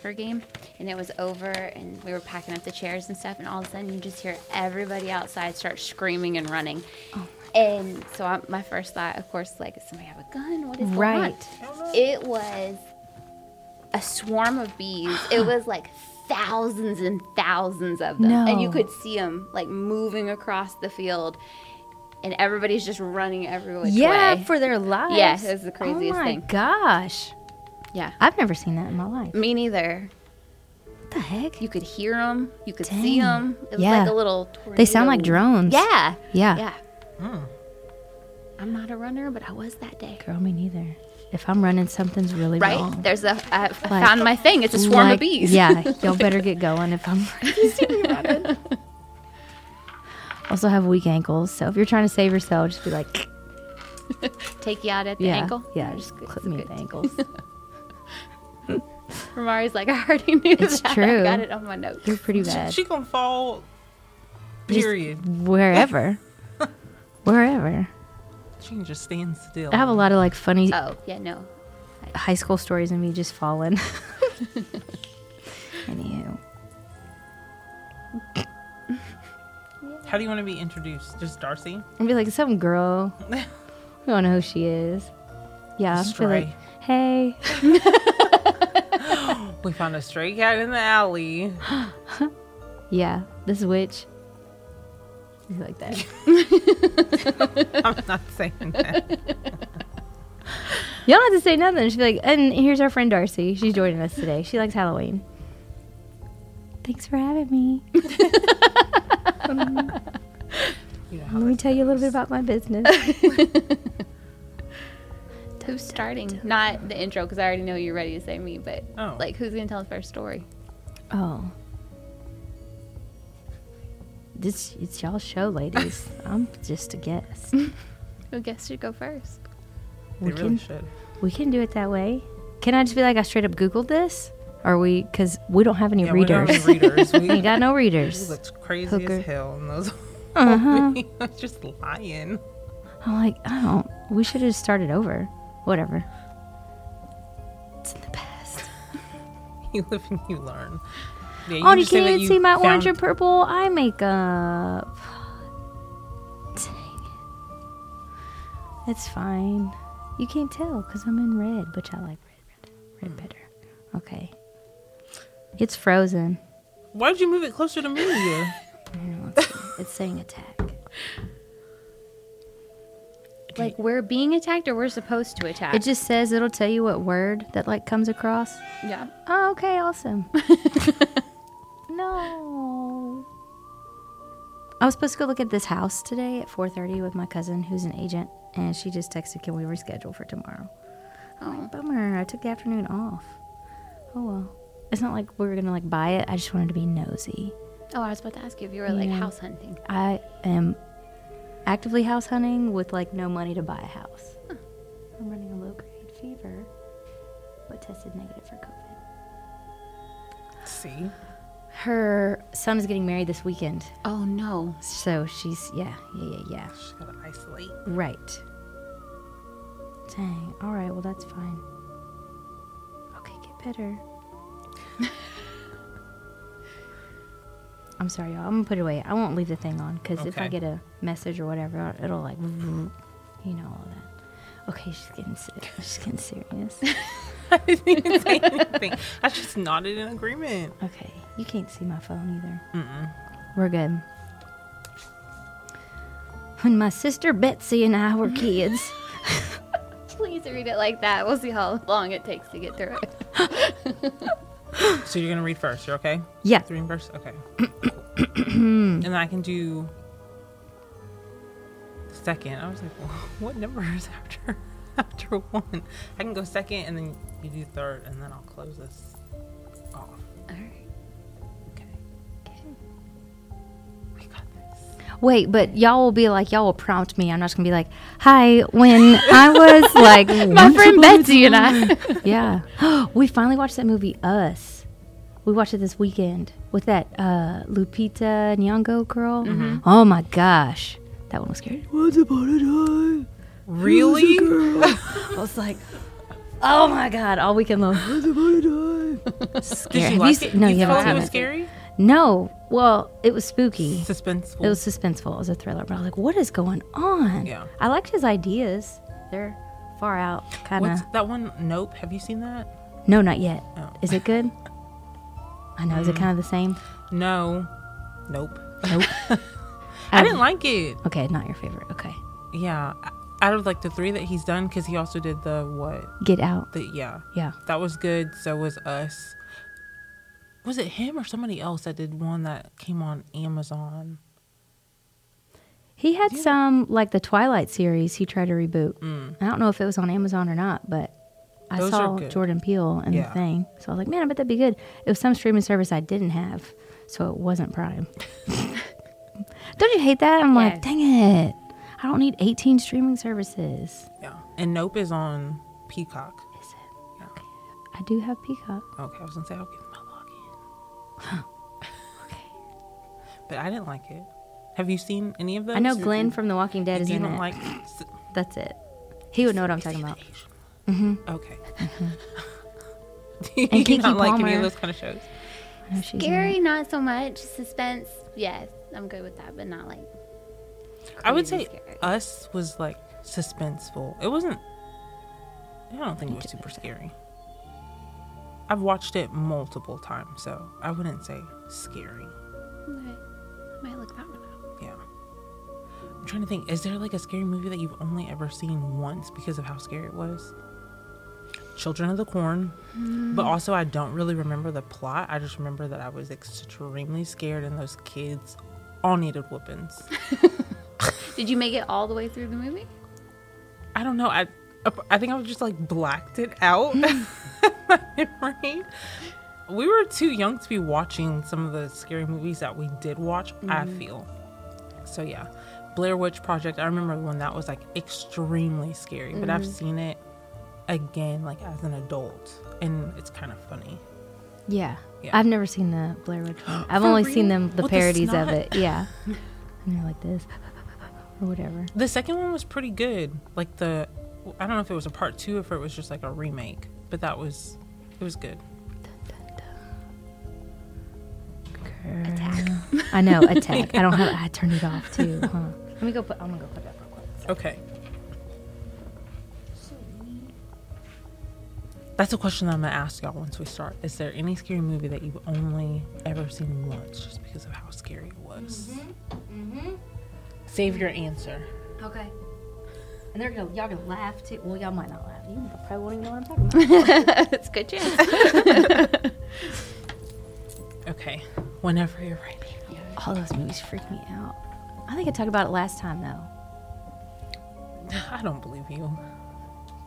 soccer game, and it was over, and we were packing up the chairs and stuff, and all of a sudden you just hear everybody outside start screaming and running. Oh and so I, my first thought, of course, like, does somebody have a gun? What is going Right. on? It was a swarm of bees. It was like thousands and thousands of them, and you could see them like moving across the field. And everybody's just running everywhere. Yeah, way. for their lives. Yeah, it was the craziest thing. oh my thing. gosh. Yeah. I've never seen that in my life. Me neither. What the heck? You could hear them. You could see them. It was Yeah. like a little. They sound like drones. Yeah. Yeah. Yeah. I'm not a runner, but I was that day. Girl, me neither. If I'm running, something's really Right? wrong. There's a. I Like- found my thing. It's a swarm Like, of bees. Yeah, y'all better get going if I'm running. Also have weak ankles, so if you're trying to save yourself, just be like, Take you out at the yeah, ankle. yeah, just clip me at the ankles. Romari's like, I already knew It's that. true. I got it on my notes. You're pretty bad. She gonna fall. Just Period. wherever, wherever. She can just stand still. I have a lot of like funny Oh, yeah, no. high school stories of me just falling. Anywho, How do you want to be introduced? Just Darcy? I'd be like some girl. I don't know who she is. Yeah, I'd be like, hey, We found a stray cat in the alley. yeah, this witch. Be like that. I'm not saying that. You don't have to say nothing. She'd be like, and here's our friend Darcy. She's joining us today. She likes Halloween. Thanks for having me. You know Let me tell you a little bit about my business. Who's starting? Not the intro, because I already know you're ready to say me, but Oh. like, who's going to tell the first story? Oh. This it's y'all show, ladies. I'm just a guest. Who guess should go first? they We really can should. we can do it that way. Can I just be like I straight up googled this? Or we because we don't have any Yeah, we don't readers. have any readers. We, we got no we readers. looked crazy Hooker. as hell in those. Uh-huh. just lying. I'm like, I don't. We should have started over. Whatever. It's in the past. You live and you learn. Yeah, oh, you can't even see my orange and purple eye makeup. Dang it. It's fine. You can't tell because I'm in red, which I like red, red, red hmm. better. Okay. It's frozen. Why'd you move it closer to me? Here, let's see. it's saying attack. Like, we're being attacked or we're supposed to attack? It just says it'll tell you what word that like comes across. yeah. Oh, okay, awesome. no. I was supposed to go look at this house today at 4:30 with my cousin who's an agent and she just texted can we reschedule for tomorrow. Like, oh. bummer. I took the afternoon off. Oh well. It's not like we were going to like buy it. I just wanted to be nosy. Oh, I was about to ask you if you were like house hunting. I am actively house hunting with like no money to buy a house. I'm running a low grade fever but tested negative for COVID. See, Her son is getting married this weekend. Oh, no. So she's yeah, yeah, yeah, yeah. she's gotta isolate. Right. Dang. All right. Well, that's fine. Okay, get better. I'm sorry, y'all. I'm gonna put it away. I won't leave the thing on because if I Okay. get a message or whatever, it'll like, you know, all that. Okay, she's getting sick. She's getting serious. I didn't even say anything. I just nodded in agreement. Okay, you can't see my phone either. Mm-mm. We're good. When my sister Betsy and I were kids. Please read it like that. We'll see how long it takes to get through it. So you're gonna read first. You're okay? Yeah. First. Okay. and then I can do second. I was like, well, what number is after after one? I can go second, and then you do third, and then I'll close this Wait, but y'all will be like, y'all will prompt me. I'm not just gonna be like, hi, when I was like, My friend Betsy and I. yeah. we finally watched that movie, Us. We watched it this weekend with that uh, Lupita Nyong'o girl. Mm-hmm. Oh my gosh. That one was scary. Once upon a time. Really? I was like, Oh my god! All weekend long. Did Scary. you Have like se- it? No, you you haven't it seen was it. scary? No. Well, it was spooky. Suspenseful. It was suspenseful. It was a thriller, but I was like, "What is going on?" Yeah. I liked his ideas. They're far out, kind of. that one? Nope. Have you seen that? No, not yet. Oh. Is it good? I know. Is it mm. kind of the same? No. Nope. Nope. I didn't um, like it. Okay, not your favorite. Okay. Yeah. Out of like the three that he's done, because he also did the what? Get out. The yeah. Yeah. That was good. So was us. Was it him or somebody else that did one that came on Amazon? He had some like the Twilight series. He tried to reboot. Mm. I don't know if it was on Amazon or not, but I Those are saw. Jordan Peele in Yeah. the thing, so I was like, "Man, I bet that'd be good." It was some streaming service I didn't have, so it wasn't Prime. don't you hate that? I'm like, dang it! I don't need 18 streaming services. Yeah. And Nope is on Peacock. Is it? Yeah. I do have Peacock. Okay, I was gonna say I'll give my. But I didn't like it. Have you seen any of those? I know Glenn from The Walking Dead If is you in don't it. like. That's it. He would know what I'm talking about. Mm-hmm. Okay. Do you And Keke not like any of those kind of shows? I know she's in Scary, not so much. Suspense, yes, I'm good with that, but not like. I would say scary. Us was like suspenseful. It wasn't. I don't think it was super scary. I've watched it multiple times, so I wouldn't say scary. Okay. I might look that one up. Yeah. I'm trying to think. Is there like a scary movie that you've only ever seen once because of how scary it was? Children of the Corn. Mm. But also, I don't really remember the plot. I just remember that I was extremely scared, and those kids all needed whoopings. Did you make it all the way through the movie? I don't know. I I think I was just like blacked it out. Memory. We were too young to be watching some of the scary movies that we did watch. I mm-hmm. feel. So yeah, Blair Witch Project. I remember when that was like extremely scary, but I've mm-hmm. seen it again like as an adult, and it's kind of funny. Yeah. Yeah. I've never seen the Blair Witch one. I've For only real? seen them the With the parodies of it. Yeah. and they're like this or whatever. The second one was pretty good. Like the, I don't know if it was a part two if it was just like a remake, but that was, it was good. I know attack. I don't have. I turned it off too. Huh? Let me go put. I'm gonna go put that real quick. Okay. That's a question that I'm gonna ask y'all once we start. Is there any scary movie that you've only ever seen once, just because of how scary it was? Mhm. Save your answer. Okay. And they're gonna y'all gonna laugh too. Well, y'all might not laugh. You probably won't even know what I'm talking about. it's a good chance. Okay. Whenever you're ready. All those movies freak me out. I think I talked about it last time though. I don't believe you.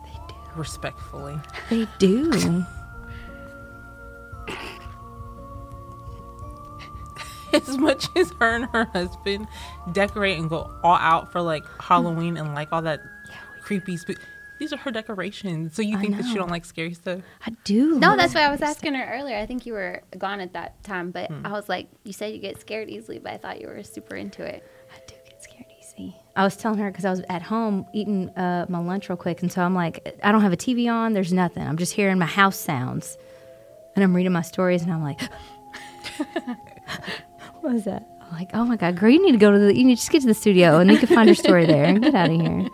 They do. Respectfully. They do. as much as her and her husband decorate and go all out for like Halloween and like all that creepy spook. These are her decorations. So you I think that she don't like scary stuff? I do. no, that's why I was asking her earlier. I think you were gone at that time, but Hmm. I was like, you said you get scared easily, but I thought you were super into it. I do get scared easy. I was telling her because I was at home eating uh, my lunch real quick, and so I'm like, I don't have a TV on. There's nothing. I'm just hearing my house sounds, and I'm reading my stories, and I'm like, what was that? I'm like, oh my god, girl, you need to go to the. You need to just get to the studio, and you can find your story there, and get out of here.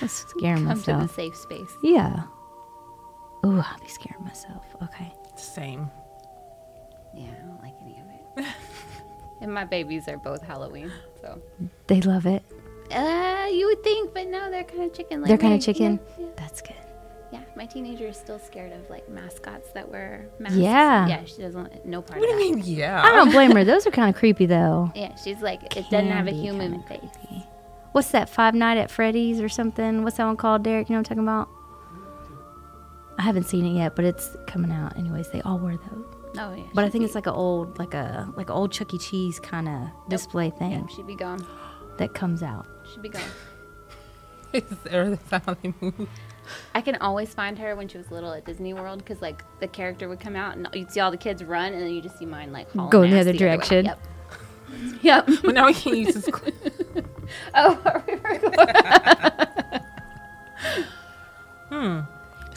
I was scaring Come to the myself. safe space. Yeah. Ooh, I'll be scaring myself. Okay. Same. Yeah, I don't like any of it. and my babies are both Halloween, so. They love it. Uh, you would think, but no, they're kind of chicken. Like They're kind of chicken. Yeah, yeah. That's good. Yeah, my teenager is still scared of like mascots that wear masks. Yeah. Yeah, she doesn't. No part What do you mean? Yeah. I don't blame her. Those are kind of creepy, though. Yeah, she's like it doesn't have a human kinda face. Creepy. What's that? Five Night at Freddy's or something? What's that one called, Derek? You know what I'm talking about? I haven't seen it yet, but it's coming out. Anyways, they all wear those. Oh yeah. But I she'd think be- it's like an old, like a like a old Chuck E. Cheese kind of display yeah, thing she'd be gone. that comes out. She'd be gone. Is there that's how they move? I can always find her when she was little at Disney World because like the character would come out and you'd see all the kids run and then you just see mine like hauling Go in the other way. direction. Yep. Yep. But now we can't use this. oh, are we recording? Hmm.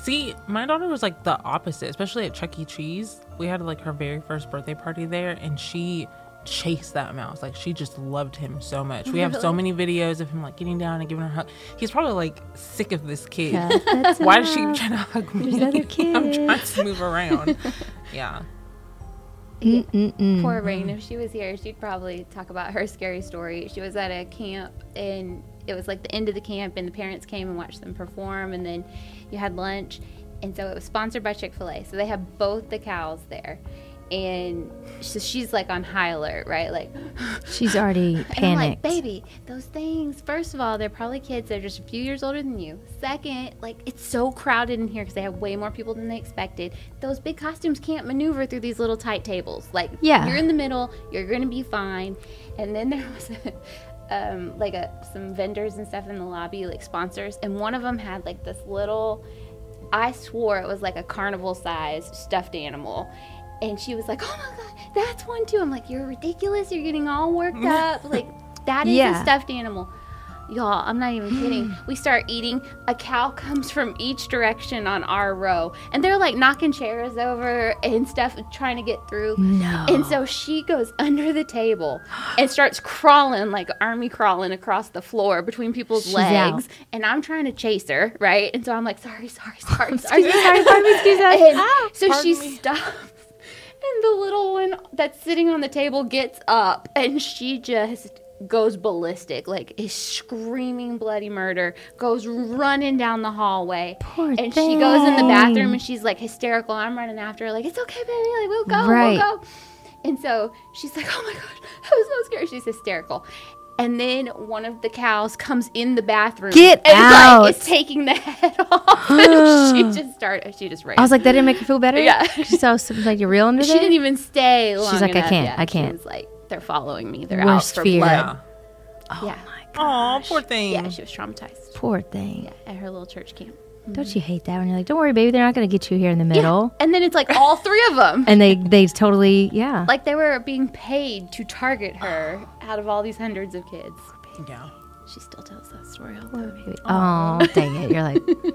See, my daughter was like the opposite, especially at Chuck E. Cheese. We had like her very first birthday party there, and she chased that mouse. Like she just loved him so much. We have so many videos of him like getting down and giving her a hug. He's probably like sick of this kid. Why does she out. trying to hug me? I'm trying to move around. yeah. Mm-mm-mm. Poor Rain, if she was here, she'd probably talk about her scary story. She was at a camp and it was like the end of the camp, and the parents came and watched them perform, and then you had lunch. And so it was sponsored by Chick fil A. So they have both the cows there. And so she's like on high alert, right? Like, She's already And I'm like, baby, those things, first of all, they're probably kids that are just a few years older than you. Second, like, it's so crowded in here because they have way more people than they expected. Those big costumes can't maneuver through these little tight tables. Like, Yeah. you're in the middle, you're to be fine. And then there was um, like a, some vendors and stuff in the lobby, like sponsors, and one of them had like this little, I swore it was like a carnival sized stuffed animal. And she was like, "Oh my god, that's one too." I'm like, "You're ridiculous. You're getting all worked up. Like that is Yeah. a stuffed animal." Y'all, I'm not even kidding. We start eating. A cow comes from each direction on our row, and they're like knocking chairs over and stuff, trying to get through. No. And so she goes under the table and starts crawling like army crawling across the floor between people's She's legs. out. And I'm trying to chase her, right? And so I'm like, sorry, sorry, sorry, sorry. Excuse me, sorry, pardon me, excuse us. And Ah, so she pardon me. stops. And the little one that's sitting on the table gets up and she just goes ballistic, like is screaming bloody murder, goes running down the hallway. Poor and she goes in the bathroom and she's like hysterical. I'm running after her, like, it's okay, baby, like we'll go, Right. we'll go. And so she's like, Oh my gosh, I'm so scared. She's hysterical. And then one of the cows comes in the bathroom. Get and out. Like, is taking the head off. and she just started. She just ran. I was like, that didn't make her feel better. Yeah. She saw something like you're real under there. She there. didn't even stay long She's like, I can't, yet. I can't. She was like, they're following me. They're Worst out for fear. Yeah. blood. oh yeah. my god. Oh, poor thing. Yeah, she was traumatized. Poor thing. Yeah, at her little church camp. Don't you hate that when you're like, don't worry, baby, they're not going to get you here in the middle. And then it's like all three of them. And they they totally yeah. like they were being paid to target her out of all these hundreds of kids. Yeah. She still tells that story all the time. oh dang it! You're like, can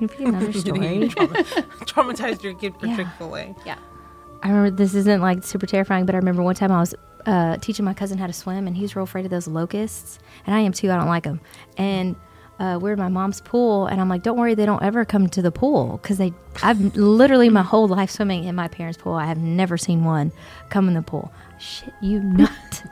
you be another story? Trauma- traumatized your kid for Yeah. Chick Fil A. Yeah. I remember this isn't like super terrifying, but I remember one time I was uh, teaching my cousin how to swim, and he was real afraid of those locusts, and I am too. I don't like them. And uh, we're in my mom's pool, and I'm like, "Don't worry, they don't ever come to the pool because they." I've literally my whole life swimming in my parents' pool. I have never seen one come in the pool. Shit, you not.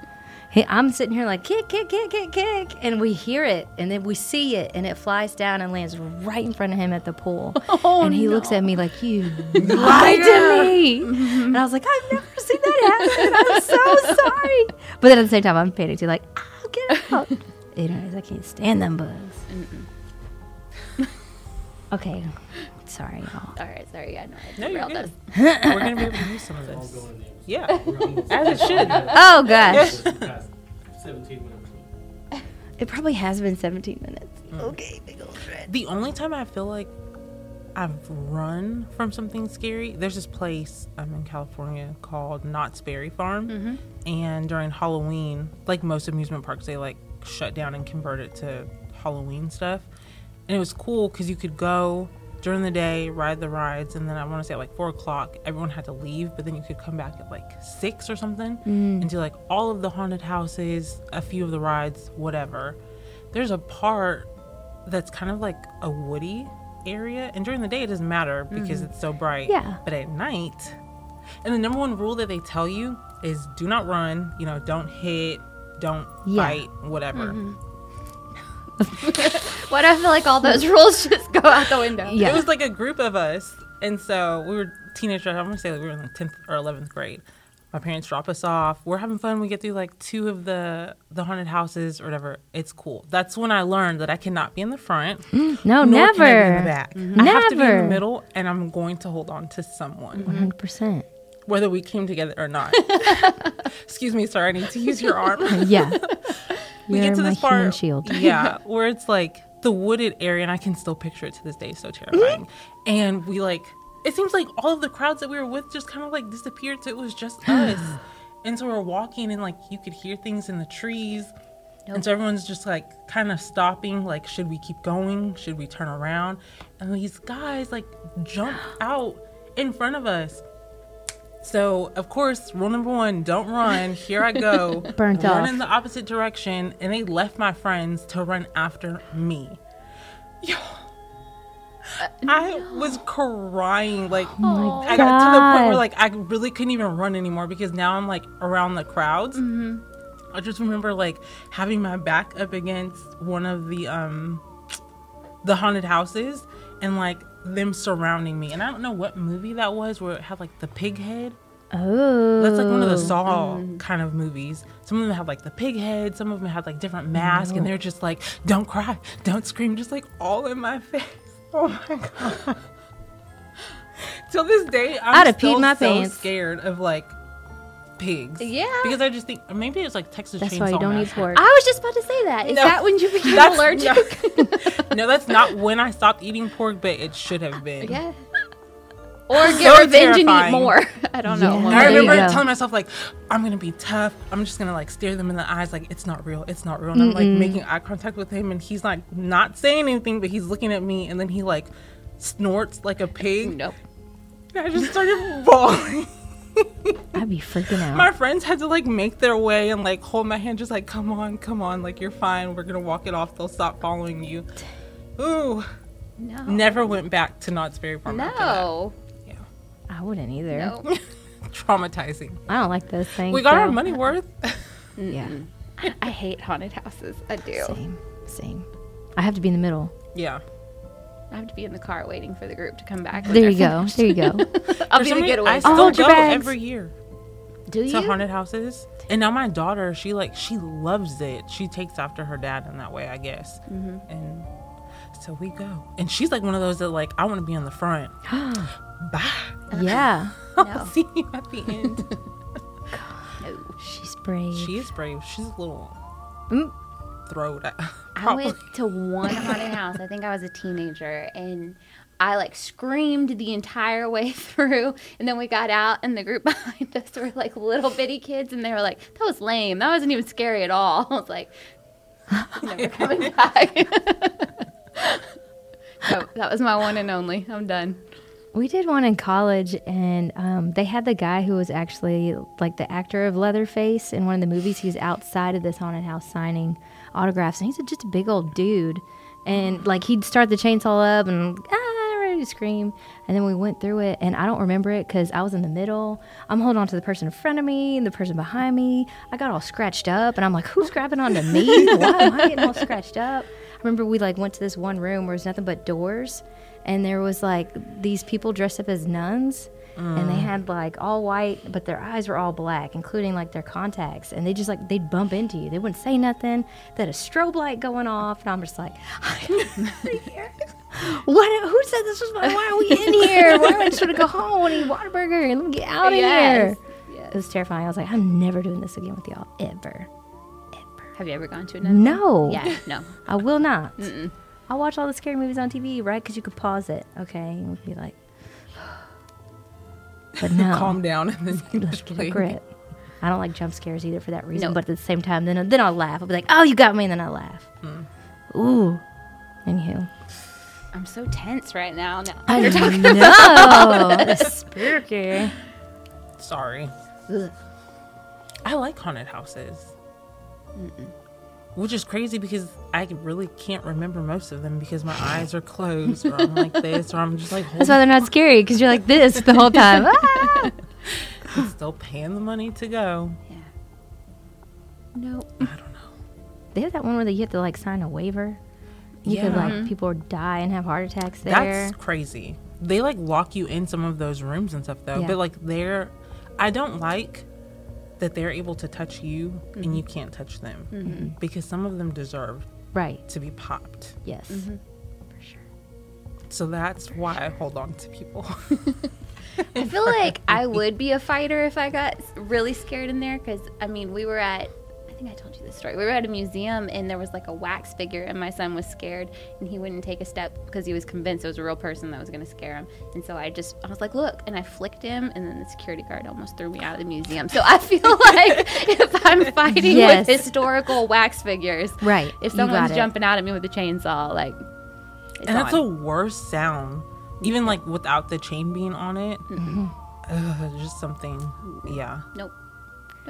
Hey, I'm sitting here like kick, kick, kick, kick, kick, and we hear it, and then we see it, and it flies down and lands right in front of him at the pool. Oh, and he looks at me like you lied to me, and I was like, I've never seen that happen. I'm so sorry. But then at the same time, I'm panicking, like, oh, get out. Anyways, I can't stand them bugs. okay, sorry, y'all. All right. Sorry. Yeah. No. I No, you're derailed us. good. We're gonna be able to use some of this. Yeah, as it should. Oh gosh, 17 minutes. it probably has been 17 minutes. Mm. Okay, big old shred. The only time I feel like I've run from something scary, there's this place um, in California called Knott's Berry Farm, and during Halloween, like most amusement parks, they like shut down and convert it to Halloween stuff, and it was cool because you could go during the day, ride the rides, and then I want to say at like four o'clock, everyone had to leave, but then you could come back at like six or something mm. and do like all of the haunted houses, a few of the rides, whatever. There's a part that's kind of like a woody area, and during the day it doesn't matter because mm. it's so bright. Yeah. But at night, and the number one rule that they tell you is do not run. You know, don't hit, don't Yeah. fight, whatever. Mm-hmm. What I feel like all those rules just go out the window. Yeah. It was like a group of us, and so we were teenagers. I'm gonna say like we were in like tenth or eleventh grade. My parents drop us off. We're having fun. We get through like two of the the haunted houses or whatever. It's cool. That's when I learned that I cannot be in the front. No, nor never. can I be in the back. I have to be in the middle, and I'm going to hold on to someone, 100%. Whether we came together or not. Excuse me, sir. I need to use your arm. Yeah. we You're get to this part, shield. yeah, where it's like the wooded area, and I can still picture it to this day. So terrifying. and we like, it seems like all of the crowds that we were with just kind of like disappeared. So it was just us. and so we're walking, and like you could hear things in the trees. And so everyone's just like kind of stopping, like, should we keep going? Should we turn around? And these guys like jump out in front of us. So of course, rule number one, don't run. Here I go. Burnt run off. in the opposite direction, and they left my friends to run after me. Yo. I was crying, like Oh I got to the point where like I really couldn't even run anymore because now I'm like around the crowds. Mm-hmm. I just remember like having my back up against one of the um the haunted houses and like them surrounding me. And I don't know what movie that was where it had like the pig head. Oh. That's like one of the oh. Saw mm. kind of movies. Some of them had like the pig head, some of them had like different mm-hmm. masks, and they're just like, "Don't cry, don't scream," just like all in my face. Oh my god! Till this day, I'm I'd still so pants. scared of like pigs. Yeah. because I just think maybe it's like Texas That's Chainsaw why you don't eat pork. I was just about to say that. Is No, that when you became That's- allergic? No, that's not when I stopped eating pork, but it should have been. yeah. Or get So revenge and eat more. I don't know. Yeah. One I There you remember go. telling myself like, I'm gonna be tough. I'm just gonna like stare them in the eyes like it's not real. It's not real. And I'm like making eye contact with him, and he's like not saying anything, but he's looking at me, and then he like snorts like a pig. Nope. And I just started bawling. I'd be freaking out. my friends had to like make their way and like hold my hand, just like, come on, come on, like you're fine. We're gonna walk it off. They'll stop following you. Ooh, No. never went back to Knott's Berry Farm after that. No. Yeah, I wouldn't either. No. traumatizing. I don't like those things. We got our though. money worth. Yeah. I hate haunted houses. I do. Same. Same. I have to be in the middle. yeah. I have to be in the car waiting for the group to come back. There you go. finished. There you go. I'll For be some the getaway. I Oh, still hold your go bags. every year do to you? haunted houses. And now my daughter, she like she loves it. She takes after her dad in that way, I guess. Mm-hmm. And so we go. And she's like one of those that like I want to be on the front. Bye. yeah. I'll No. see you at the end. No. She's brave. she is brave. She's a little Mm. Throwed. At, I went to one haunted house. I think I was a teenager, and I like screamed the entire way through. And then we got out, and the group behind us were like little bitty kids, and they were like, "That was lame. That wasn't even scary at all." I was like, "Never coming back." no, that was my one and only. I'm done. We did one in college, and um, they had the guy who was actually like the actor of Leatherface in one of the movies. He was outside of this haunted house signing autographs, and he's just a big old dude. And like he'd start the chainsaw up and ah, ready to scream. And then we went through it, and I don't remember it because I was in the middle. I'm holding on to the person in front of me and the person behind me. I got all scratched up, and I'm like, who's grabbing onto me? Why am I getting all scratched up? I remember we like went to this one room where there's nothing but doors and there was like these people dressed up as nuns and they mm. had like all white but their eyes were all black including like their contacts and they just like they'd bump into you they wouldn't say nothing they had a strobe light going off and i'm just like what who said this was my why are we in here why am i just to go home and eat Whataburger and let me get out of Yes. here it was terrifying i was like i'm never doing this again with y'all ever ever. Have you ever gone to another? no Yeah, no. I will not. I'll watch all the scary movies on TV, right? Because you could pause it, okay? And be like, but no, Calm down and then you let's just get a grip. I don't like jump scares either for that reason. No. But at the same time, then then I'll laugh. I'll be like, oh, you got me, and then I laugh. Mm. Ooh. Anywho, I'm so tense right now. Now I you're talking. know that's spooky. Sorry. Ugh. I like haunted houses. Which is crazy because I really can't remember most of them because my eyes are closed or I'm like this or I'm just like That's why they're not scary because you're like this the whole time. Ah! still paying the money to go. Yeah. No. I don't know. They have that one where they have to like sign a waiver. You could like people die and have heart attacks there. That's crazy. They like lock you in some of those rooms and stuff though. Yeah. But like they're I don't like that they're able to touch you Mm-hmm. and you can't touch them because some of them deserve right. to be popped. Yes. Mm-hmm. For sure. So that's why I hold on to people. I feel like I would be a fighter if I got really scared in there because I mean we were at I think I told you this story. We were at a museum and there was like a wax figure, and my son was scared and he wouldn't take a step because he was convinced it was a real person that was going to scare him. And so I just, I was like, look, and I flicked him, and then the security guard almost threw me out of the museum. So I feel like if I'm fighting Yes. with historical wax figures, Right. if You someone's got it. jumping out at me with a chainsaw, like, it's and that's on. a worse sound. Even like without the chain being on it. Mm-hmm. Ugh, just something. Yeah. nope.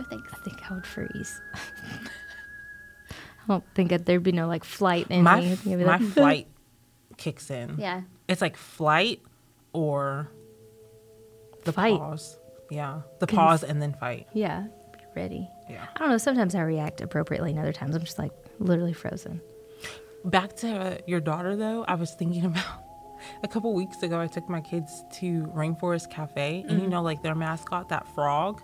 No thanks. I think I would freeze. I don't think that there'd be no like flight in My, me. f- I'd be my like, flight kicks in. Yeah. It's like flight or the Fight. pause. Yeah. The pause and then fight. yeah, be ready. Yeah. I don't know. Sometimes I react appropriately, and other times I'm just like literally frozen. Back to your daughter though, I was thinking about a couple weeks ago I took my kids to Rainforest Cafe and you mm-hmm. know like their mascot that frog.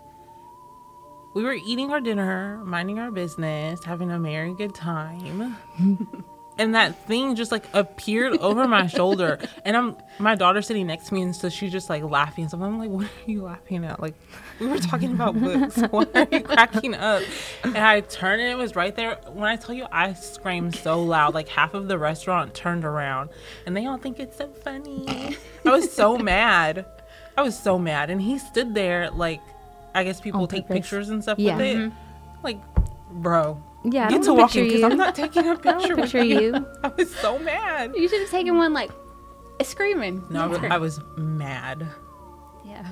We were eating our dinner, minding our business, having a merry good time. and that thing just like appeared over my shoulder and I'm my daughter sitting next to me and so she's just like laughing and stuff. I'm like, what are you laughing at? Like we were talking about books. Why are you cracking up? And I turned and it was right there. When I tell you I screamed so loud, like half of the restaurant turned around and they all think it's so funny. I was so mad. I was so mad. And he stood there like I guess people On take purpose. pictures and stuff Yeah. with it. Mm-hmm. Like, bro. Yeah, Get to wanna walking because. I'm not taking a picture with picture you. you. I was so mad. You should have taken one like screaming. No, I was, I was mad. Yeah.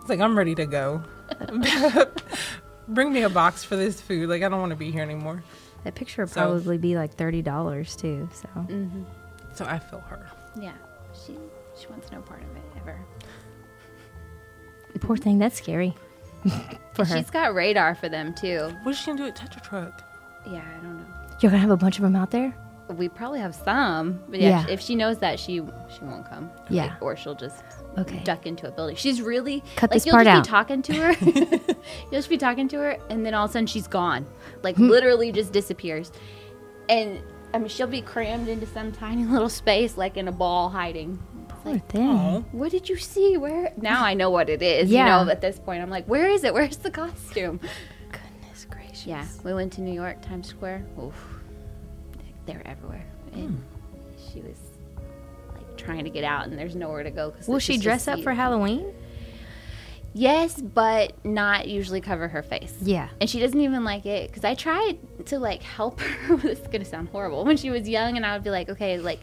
It's like I'm ready to go. Bring me a box for this food. Like I don't want to be here anymore. That picture would So- probably be like thirty dollars too. So mm-hmm. So I feel her. Yeah. She she wants no part of it ever. poor thing. That's scary for her. She's got radar for them too. What is she gonna do at Tetra Truck? Yeah, I don't know. You're gonna have a bunch of them out there. We probably have some, but yeah, Yeah. if she knows that, she she won't come. Yeah. or she'll just Okay. duck into a building. She's really Cut like this you'll part just out. be talking to her. you'll just be talking to her, and then all of a sudden she's gone, like Hmm. literally just disappears. And I mean, she'll be crammed into some tiny little space, like in a ball, hiding. Poor thing. Oh, What did you see? Where? Now I know what it is. Yeah. You know, at this point, I'm like, where is it? Where's the costume? Goodness gracious. Yeah, we went to New York, Times Square. Oof, they're everywhere. And hmm. she was like trying to get out, and there's nowhere to go. Cause Will she just dress up for Halloween? Yes, but not usually cover her face. Yeah. And she doesn't even like it because I tried to like help her. this is gonna sound horrible. When she was young, and I would be like, okay, like,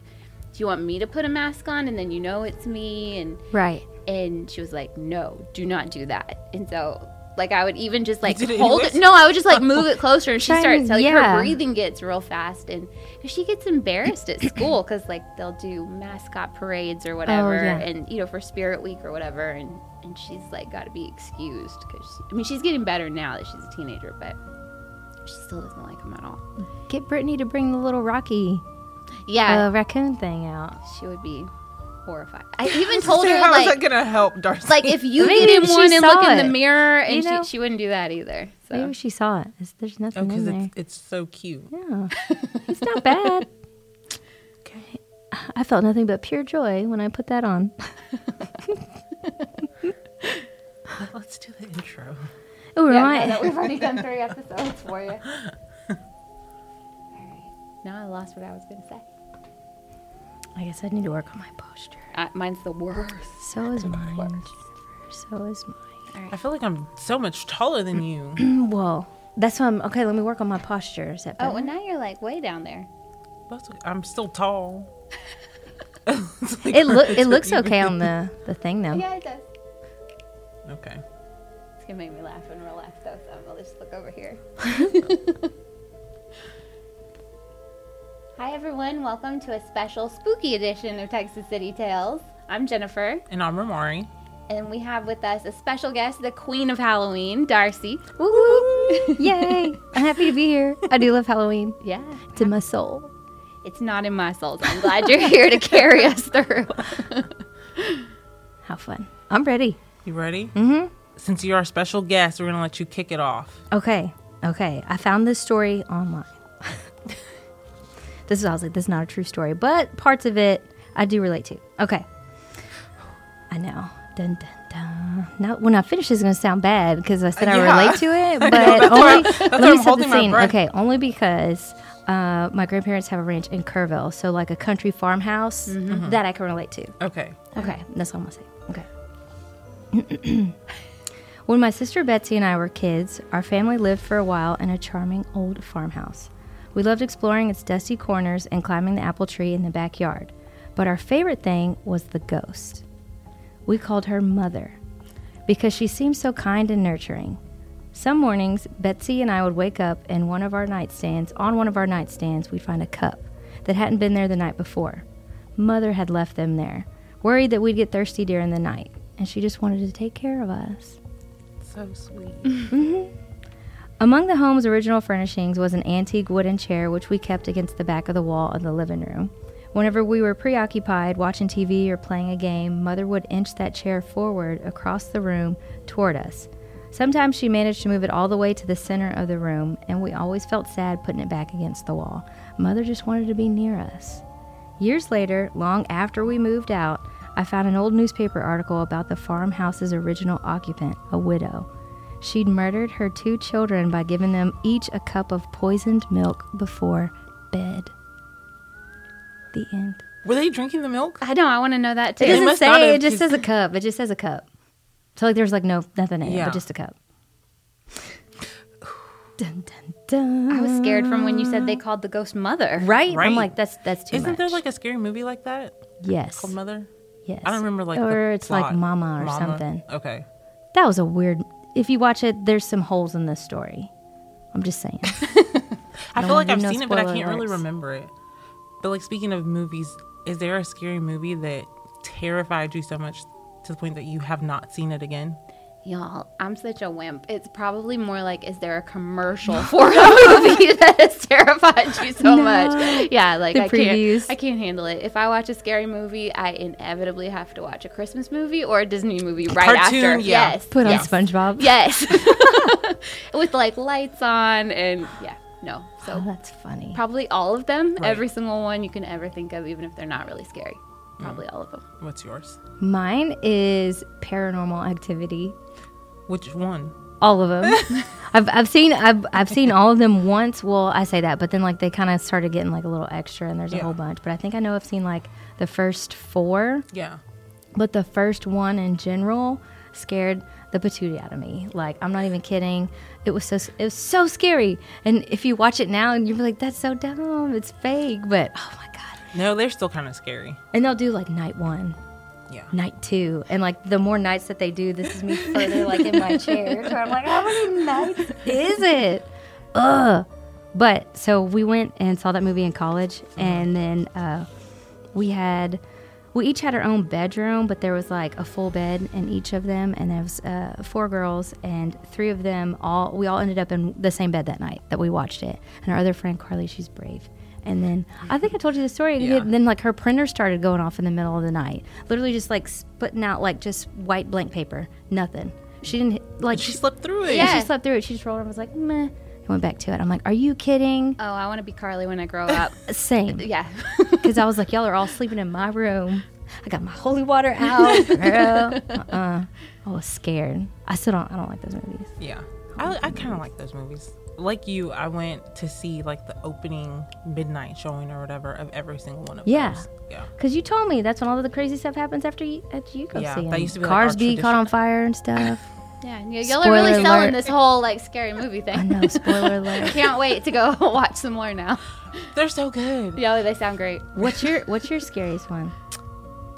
do you want me to put a mask on, and then you know it's me, and Right. and she was like, "No, do not do that." And so, like, I would even just like it hold it. No, I would just like move it closer, and she Trying- starts like yeah. her breathing gets real fast, and 'cause she gets embarrassed at school because like they'll do mascot parades or oh, whatever, Oh, yeah. and you know for Spirit Week or whatever, and and she's like got to be excused because I mean she's getting better now that she's a teenager, but she still doesn't like them at all. Get Brittany to bring the little Rocky Yeah, uh, raccoon thing out. she would be horrified. I even told her how is like. that gonna help, Darcy? like if you Maybe get in she one and look saw in the mirror, and you know? she, she wouldn't do that either. So Maybe she saw it. It's- There's nothing because in there. it's it's so cute. Yeah. It's not bad. Okay. I felt nothing but pure joy when I put that on. Let- Let's do the intro. Oh, Yeah, right. no, no, we've already done three episodes for you. All right. Now I lost what I was going to say. I guess I need to work on my posture. Uh, mine's the worst. So is mine. Worst. So is mine. I feel like I'm so much taller than you. Well, that's why I'm okay. Let me work on my posture. Is that better? Oh, and now you're like way down there. That's okay. I'm still tall. Like it look it looks okay on the the thing though. Yeah, it does. Okay. It's going to make me laugh in real life, though, so I'll just look over here. Hi, everyone. Welcome to a special spooky edition of Texas City Tales. I'm Jennifer. And I'm Ramari. And we have with us a special guest, the Queen of Halloween, Darcy. Woo woo! Yay! I'm happy to be here. I do love Halloween. Yeah. It's in my soul. It's not in my soul. So I'm glad you're here to carry us through. How fun! I'm ready. You ready? Mm-hmm. Since you're our special guest, we're gonna let you kick it off. Okay. Okay. I found this story online. This is I was like, this is not a true story, but parts of it I do relate to. Okay. I know. Dun dun dun. now when I finish, it's going to sound bad because I said I Yeah. relate to it. But that's only why- that's why let me set the scene. Okay, only because uh, my grandparents have a ranch in Kerrville, so like a country farmhouse Mm-hmm. that I can relate to. Okay. Okay, that's all I'm gonna say. Okay. when my sister Betsy and I were kids, our family lived for a while in a charming old farmhouse. We loved exploring its dusty corners and climbing the apple tree in the backyard. But our favorite thing was the ghost. We called her Mother because she seemed so kind and nurturing. Some mornings, Betsy and I would wake up and one of our nightstands, on one of our nightstands, we'd find a cup that hadn't been there the night before. Mother had left them there, worried that we'd get thirsty during the night, and she just wanted to take care of us. So sweet. Mm-hmm. Among the home's original furnishings was an antique wooden chair which we kept against the back of the wall of the living room. Whenever we were preoccupied watching TV or playing a game, Mother would inch that chair forward across the room toward us. Sometimes she managed to move it all the way to the center of the room, and we always felt sad putting it back against the wall. Mother just wanted to be near us. Years later, long after we moved out, I found an old newspaper article about the farmhouse's original occupant, a widow. She'd murdered her two children by giving them each a cup of poisoned milk before bed. The end. Were they drinking the milk? I know. I want to know that too. It doesn't say, have it just says a cup. It just says a cup. So, like, there's like no nothing in it, Yeah. but just a cup. Dun, dun, dun. I was scared from when you said they called the ghost mother. Right? Right. I'm like, that's that's too Isn't much. there like a scary movie like that yes, called Mother? yes. I don't remember like the or it's like. Mama or something. Okay. That was a weird. If you watch it, there's some holes in this story. I'm just saying. I feel like I've no seen it, but I can't really remember it. But like speaking of movies, is there a scary movie that terrified you so much to the point that you have not seen it again? Y'all, I'm such a wimp. It's probably more like, is there a commercial for a movie that has terrified you so No. much? Yeah, like The I previews. can't. I can't handle it. If I watch a scary movie, I inevitably have to watch a Christmas movie or a Disney movie right Cartoon, after. yeah. Yes, Put yes. on SpongeBob. Yes, with like lights on and yeah, no. Oh, so Oh, that's funny. probably all of them, Right. every single one you can ever think of, even if they're not really scary. Mm. Probably all of them. What's yours? Mine is Paranormal Activity. Which one? All of them. I've, I've seen I've, I've seen all of them once. Well, I say that, but then like they kind of started getting like a little extra, and there's a whole bunch. But I think I know I've seen like the first four, Yeah. but the first one in general scared the patootie out of me. Like I'm not even kidding. It was so it was so scary. And if you watch it now, and you're like, that's so dumb. It's fake. But oh my god. No, they're still kind of scary. And they'll do like night one, Yeah. night two, and like the more nights that they do, this is me further like in my chair. So I'm like, how many nights is it? Ugh. But so we went and saw that movie in college, and then uh, we had we each had our own bedroom, but there was like a full bed in each of them, and there was uh, four girls, and three of them all we all ended up in the same bed that night that we watched it. And our other friend Carly, she's brave. And then I think I told you the story. Yeah. And then like her printer started going off in the middle of the night, literally just like spitting out like just white blank paper, nothing. She didn't like She she, slept through it. Yeah. she slept through it. She just rolled over and was like meh, and went back to it. I'm like, are you kidding? Oh, I want to be Carly when I grow up. Same. yeah. because I was like, y'all are all sleeping in my room. I got my holy water out, girl. Uh-uh. I was scared. I still don't. I don't like those movies. Yeah. I, I kind of like those movies. Like you, I went to see like the opening midnight showing or whatever of every single one of Yeah. those. Yeah. Cause you told me that's when all of the crazy stuff happens after you after you go Yeah, see that them. used to be, like, Cars our be caught on fire and stuff. Yeah, y'all are really Spoiler selling alert. this whole like scary movie thing. I know. Spoiler alert. Can't wait to go watch some more now. They're so good. Yeah, they sound great. What's your What's your scariest one?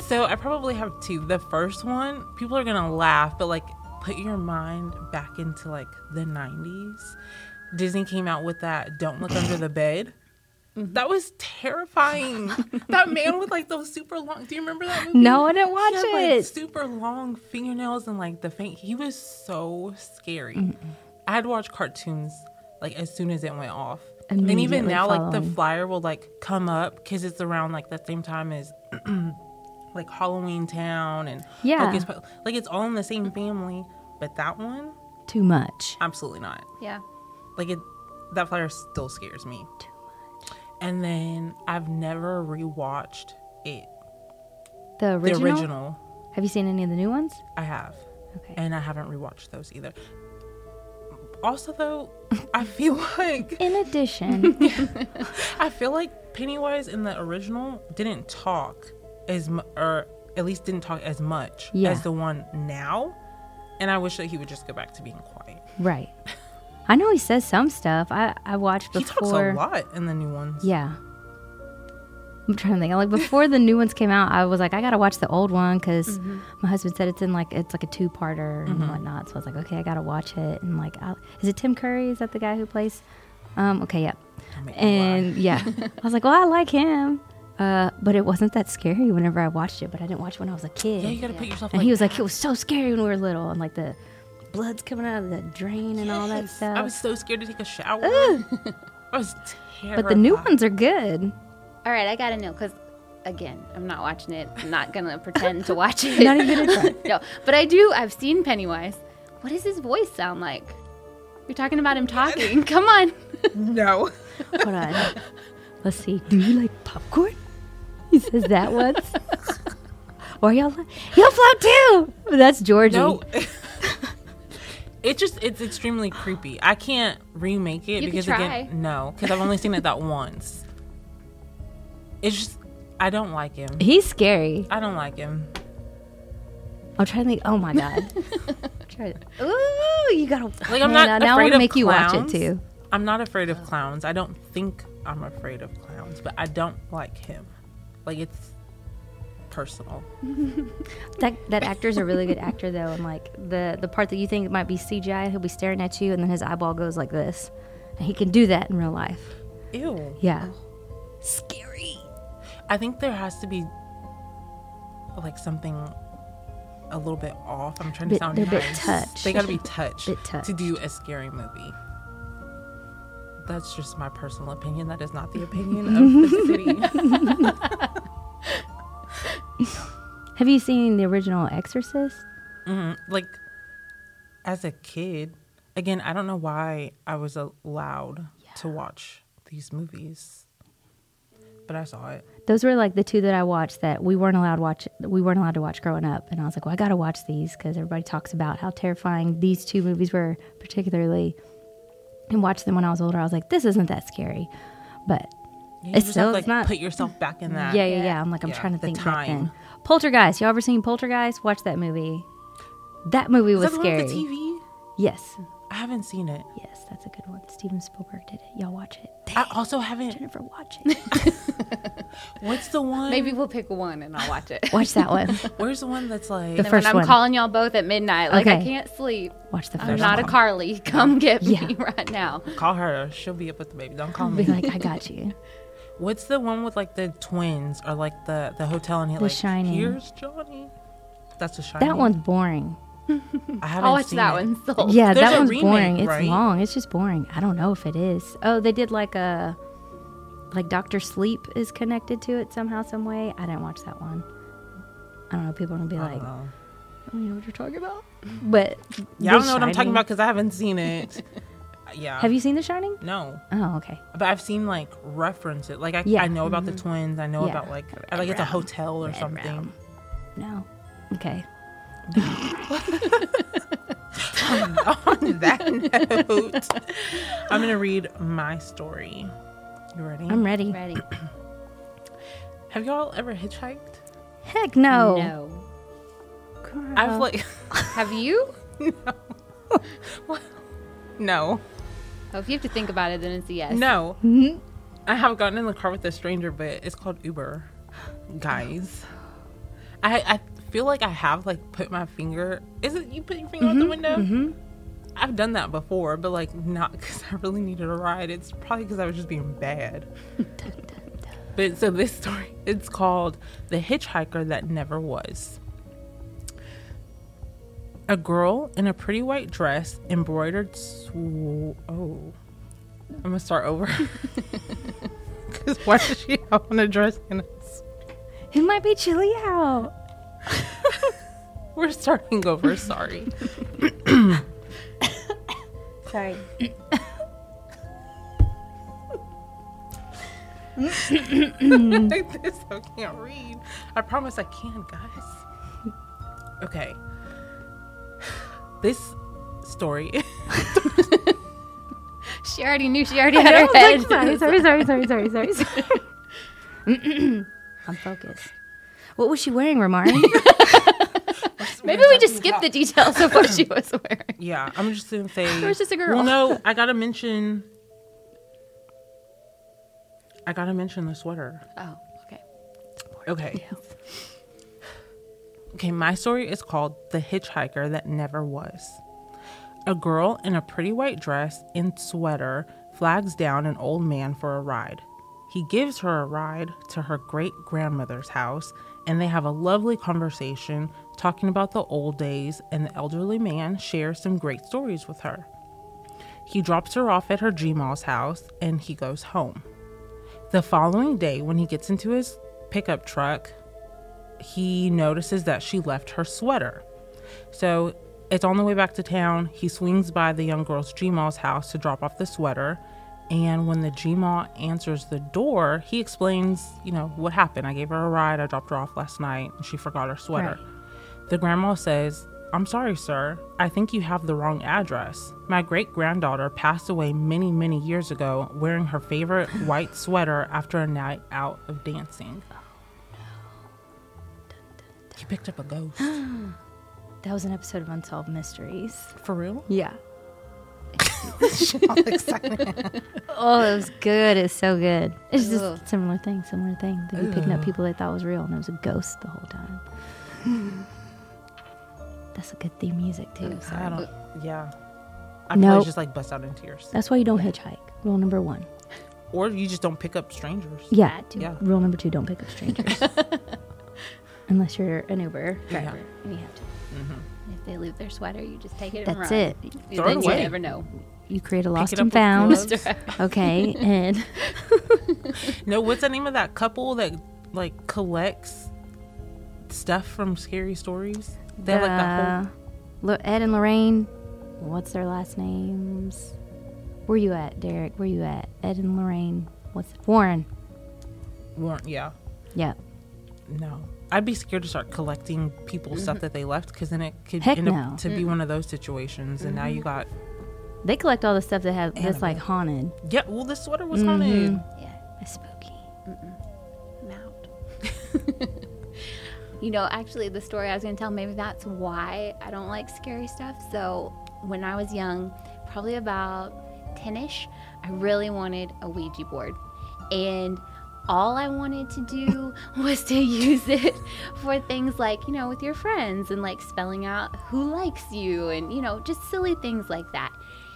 So I probably have two. The first one, people are gonna laugh, but like put your mind back into like the 90s. Disney came out with that Don't Look Under the Bed. Mm-hmm. That was terrifying. that man with like those super long. Do you remember that movie? No, I didn't watch He had, it. Like, super long fingernails and like the faint. He was so scary. I had to watch cartoons like as soon as it went off. And even now, like the flyer will like come up because it's around like the same time as like Halloween Town and Yeah. Hocus like it's all in the same family. But that one, Too much. absolutely not. Yeah. Like it, that flyer still scares me. Too much. And then I've never rewatched it. The The original. original, Have you seen any of the new ones? I have. Okay. and I haven't rewatched those either. Also, though, I feel like In addition, I feel like Pennywise in the original didn't talk as mu- or at least didn't talk as much Yeah. as the one now, and I wish that he would just go back to being quiet. right. I know he says some stuff. I, I watched before. He talks before. a lot in the new ones. Yeah. I'm trying to think. Like before the new ones came out, I was like, I gotta watch the old one because Mm-hmm. my husband said it's in like it's like a two parter and whatnot. So I was like, okay, I gotta watch it. And like, i is it Tim Curry? Is that the guy who plays? Um, okay, yep. Don't make me lie. And yeah, I was like, well, I like him. Uh, but it wasn't that scary whenever I watched it. But I didn't watch it when I was a kid. yeah, you gotta put yourself. and like, he was like, it was so scary when we were little, and like the blood's coming out of the drain and all that Yes. stuff. I was so scared to take a shower. I was terrified. but the new ones are good. All right, I gotta know because, again, I'm not watching it. I'm not gonna pretend to watch it. Not even gonna try. no, but I do. I've seen Pennywise. What does his voice sound like? You're talking about him talking. Come on. no. Hold on. Let's see. Do you like popcorn? He says that once. or y'all like, y'all float too. That's Georgie. No. It just it's extremely creepy. I can't remake it You because again, no, because I've only seen it that once. It's just I don't like him. He's scary. I don't like him. I'm trying to think. Oh my god. Try to- Ooh, you gotta. Like I'm not now I afraid wanna of make you watch it too. I'm not afraid of clowns. I don't think I'm afraid of clowns, but I don't like him. Like it's personal. That that actor's a really good actor though, and like the the part that you think might be CGI, he'll be staring at you, and then his eyeball goes like this, and he can do that in real life. Ew. Yeah. Scary. I think there has to be like something a little bit off. I'm trying to Bit- sound they're bit touched. They got to be touched, Bit touched. to do a scary movie. That's just my personal opinion. That is not the opinion of the city. Have you seen the original Exorcist? Mhm. Like as a kid, again, I don't know why I was allowed to watch these movies, but I saw it. Those were like the two that I watched that we weren't allowed to watch. We weren't allowed to watch growing up, and I was like, well, I got to watch these because everybody talks about how terrifying these two movies were, particularly. And watched them when I was older. I was like, this isn't that scary, but You It's just still- have to, like not- put yourself back in that. yeah, yeah, yeah. I'm like, I'm Yeah, trying to the think back time. then. Poltergeist. Y'all ever seen Poltergeist? Watch that movie. That movie Is was that the one scary. the TV? Yes, I haven't seen it. yes, that's a good one. Steven Spielberg did it. Y'all watch it. I also haven't. Jennifer, watch it. What's the one? Maybe we'll pick one and I'll watch it. watch that one. Where's the one that's like? The first when I'm one. calling y'all both at midnight, like I can't sleep. Watch the 1st I'm not a. Carly. Come get me right now. call her. She'll be up with the baby. Don't call me. Be like, I got you. What's the one with like the twins or like the the hotel and he The like Shining. here's Johnny. That's the shining. That one's boring. I haven't I'll watch seen that it. one. So. Yeah, There's that one's remake, boring. It's right? long. It's just boring. I don't know if it is. Oh, they did like a like Doctor Sleep is connected to it somehow, some way. I didn't watch that one. I don't know. People are gonna be I like, don't know. "Oh, you know what you're talking about?" But Yeah, I don't know what I'm talking about because I haven't seen it. yeah. Have you seen The Shining? No, Oh, okay. but I've seen like references. Like I, Yeah. I know about the mm-hmm. twins. I know Yeah. about like I like it's a hotel or Red something. Room. No. Okay. On that note, I'm gonna read my story. You ready? I'm ready. Ready? Have y'all ever hitchhiked? Heck no. No. Girl. I've like Have you? No. no, Oh, if you have to think about it, then it's a yes. no. Mhm. I have gotten in the car with a stranger, but it's called Uber. Guys, I I feel like I have like put my finger. Is it you put your finger out the window? Mhm. I've done that before, but like not because I really needed a ride. It's probably because I was just being bad. but so this story, it's called "The Hitchhiker That Never Was." A girl in a pretty white dress, embroidered. Sw- oh, I'm gonna start over. Because why does she have on a dress and a s- It might be chilly out. We're starting over. Sorry. Sorry. like this, I can't read. I promise I can, guys. Okay. This story. She already knew she already had her head. sorry, sorry, sorry, sorry, sorry, sorry. sorry. I'm focused. What was she wearing, Ramari? Maybe we just skip the details of what she was wearing. yeah, I'm just gonna say. It was just a girl. Well, no, I gotta mention. I gotta mention the sweater. Oh, okay. Okay. Okay, my story is called The Hitchhiker That Never Was. A girl in a pretty white dress and sweater flags down an old man for a ride. He gives her a ride to her great grandmother's house, and they have a lovely conversation talking about the old days, and the elderly man shares some great stories with her. He drops her off at her Gmaw's house and he goes home. The following day, when he gets into his pickup truck, he notices that she left her sweater. So it's on the way back to town. He swings by the young girl's Gmaw's house to drop off the sweater. And when the Gmaw answers the door, he explains, you know, what happened. I gave her a ride. I dropped her off last night and she forgot her sweater. The grandma says, I'm sorry, sir. I think you have the wrong address. My great granddaughter passed away many, many years ago wearing her favorite white sweater after a night out of dancing. You picked up a ghost. that was an episode of Unsolved Mysteries. For real? Yeah. Oh, it was good. It's so good. It's just Ugh. similar thing, similar thing. They be picking up people they thought was real, and it was a ghost the whole time. That's a good theme music too. I don't. Yeah. I Nope. probably just like bust out in tears. That's why you don't hitchhike. Rule number one. Or you just don't pick up strangers. Yeah. Yeah. Rule number two: don't pick up strangers, unless you're an Uber driver. And you have to. If they leave their sweater, you just take it and That's run. it. You, Throw it then you never know. You create a lost and found. Okay, and No, what's the name of that couple that like collects stuff from scary stories? They have like that uh, Lo- Ed and Lorraine. What's their last names? Where you at, Derek? Where you at? Ed and Lorraine. What's Warren? whole warrant. Yeah. Yeah. No. I'd be scared to start collecting people's stuff mm-hmm. that they left because then it could Heck end no. up to be mm. one of those situations. And now you mm-hmm. got, They collect all the stuff that have that's like haunted. yeah, well, this sweater was mm-hmm. haunted. Yeah. It's spooky. I'm out. you know, actually, the story I was going to tell, maybe that's why I don't like scary stuff. So, when I was young, probably about 10 ish, I really wanted a Ouija board. And all I wanted to do was to use it for things like, you know, with your friends and like spelling out who likes you and, you know, just silly things like that.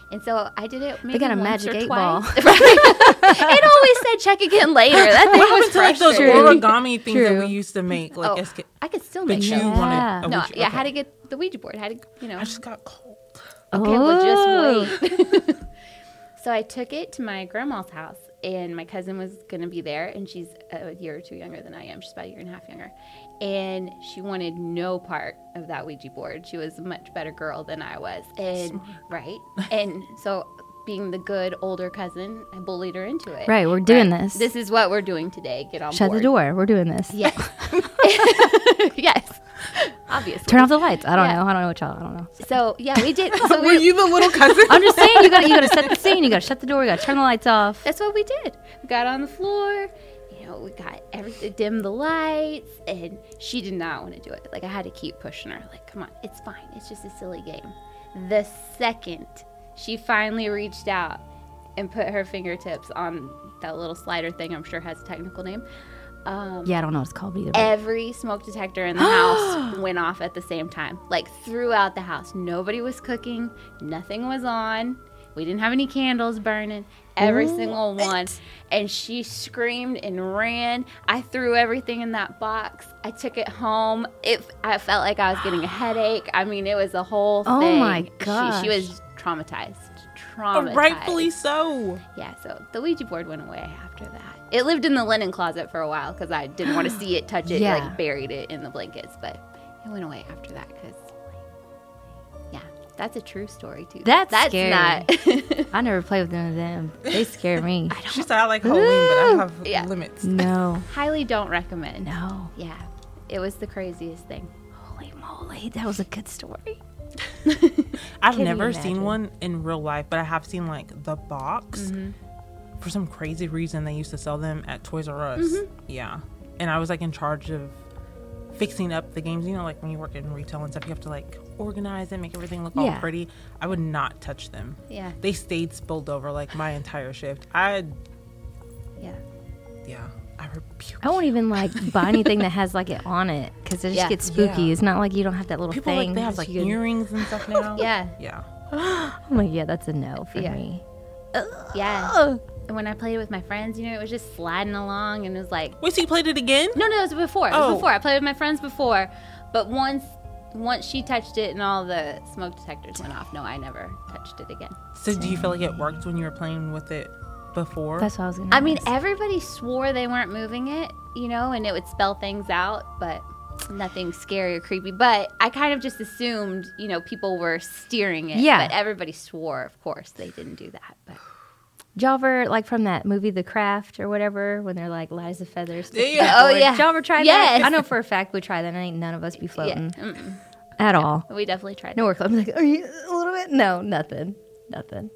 And so I did it. Maybe got a once magic eight twice. ball. it always said check again later. That thing What was happened like those origami things that we used to make? Like, Oh, esca- I could still make. but make you those. wanted Yeah. a No, Ouija- yeah, I okay. had to get the Ouija board. I had to, you know. I just got cold. Okay, Oh. well, just oh. wait. so I took it to my grandma's house, and my cousin was going to be there, and she's a year or two younger than I am. She's about a year and a half younger. And she wanted no part of that Ouija board. She was a much better girl than I was. And, right? And so, being the good older cousin, I bullied her into it. Right, we're doing Right. this. This is what we're doing today. Get on Shut board. the door. We're doing this. Yes. yes. Obviously. Turn off the lights. I don't Yeah. know. I don't know what y'all. I don't know. So yeah, we did. So Were we, you the little cousin? I'm just saying you got to you got to set the scene. You got to shut the door. You got to turn the lights off. that's what we did. We got on the floor. You know, we got everything, dim the lights, and she did not want to do it. Like I had to keep pushing her. Like, come on, it's fine. It's just a silly game. The second she finally reached out and put her fingertips on that little slider thing, I'm sure has a technical name. Um, Yeah, I don't know what it's called either. every smoke detector in the house went off at the same time like throughout the house. Nobody was cooking nothing was on. We didn't have any candles burning every single one. And she screamed and ran. I threw everything in that box. I took it home. It i felt like i was getting a headache. I mean it was a whole Oh thing. Oh my she, gosh. she was traumatized traumatized. Rightfully so. yeah, so the Ouija board went away after that. It lived in the linen closet for a while because I didn't want to see it, touch it, Yeah. like buried it in the blankets. But it went away after that because, yeah, that's a true story too. That's that's scary. not. I never play with none of them. They scare me. I don't. She said I like Halloween, but I have Yeah. limits. no, highly don't recommend. no. Yeah, it was the craziest thing. Holy moly, that was a good story. I've Can never seen one in real life, but I have seen like the box. Mm-hmm. For some crazy reason, they used to sell them at Toys R Us. Mm-hmm. Yeah, and I was like in charge of fixing up the games. You know, like when you work in retail and stuff, you have to like organize and make everything look all pretty. I would not touch them. Yeah. They stayed spilled over like my entire shift. I, Yeah. yeah, I rebuke. I won't even like buy anything that has like it on it because it just Yeah. gets spooky. Yeah. It's not like you don't have that little People thing. like they have like you can- earrings and stuff now. Yeah. yeah. I'm like, yeah, that's a no for Yeah. me. Yeah. And when I played it with my friends, you know, it was just sliding along and it was like, Wait, so you played it again? no, no, it was before. It was Oh. before. I played with my friends before. But once once she touched it and all the smoke detectors went off, no, I never touched it again. So do you feel like it worked when you were playing with it before? That's what I was gonna. I mean, everybody swore they weren't moving it, you know, and it would spell things out, but nothing scary or creepy. But I kind of just assumed, you know, people were steering it. Yeah. But everybody swore, of course, they didn't do that. But Did y'all ever like from that movie The Craft or whatever when they're like lies of feathers? Yeah, oh, yeah. Oh, yeah. Did y'all ever try Yes. that? I know for a fact we try that. and Ain't none of us be floating mm-mm. at all. we definitely tried. No, we're. I'm like, are you a little bit? No, nothing, nothing.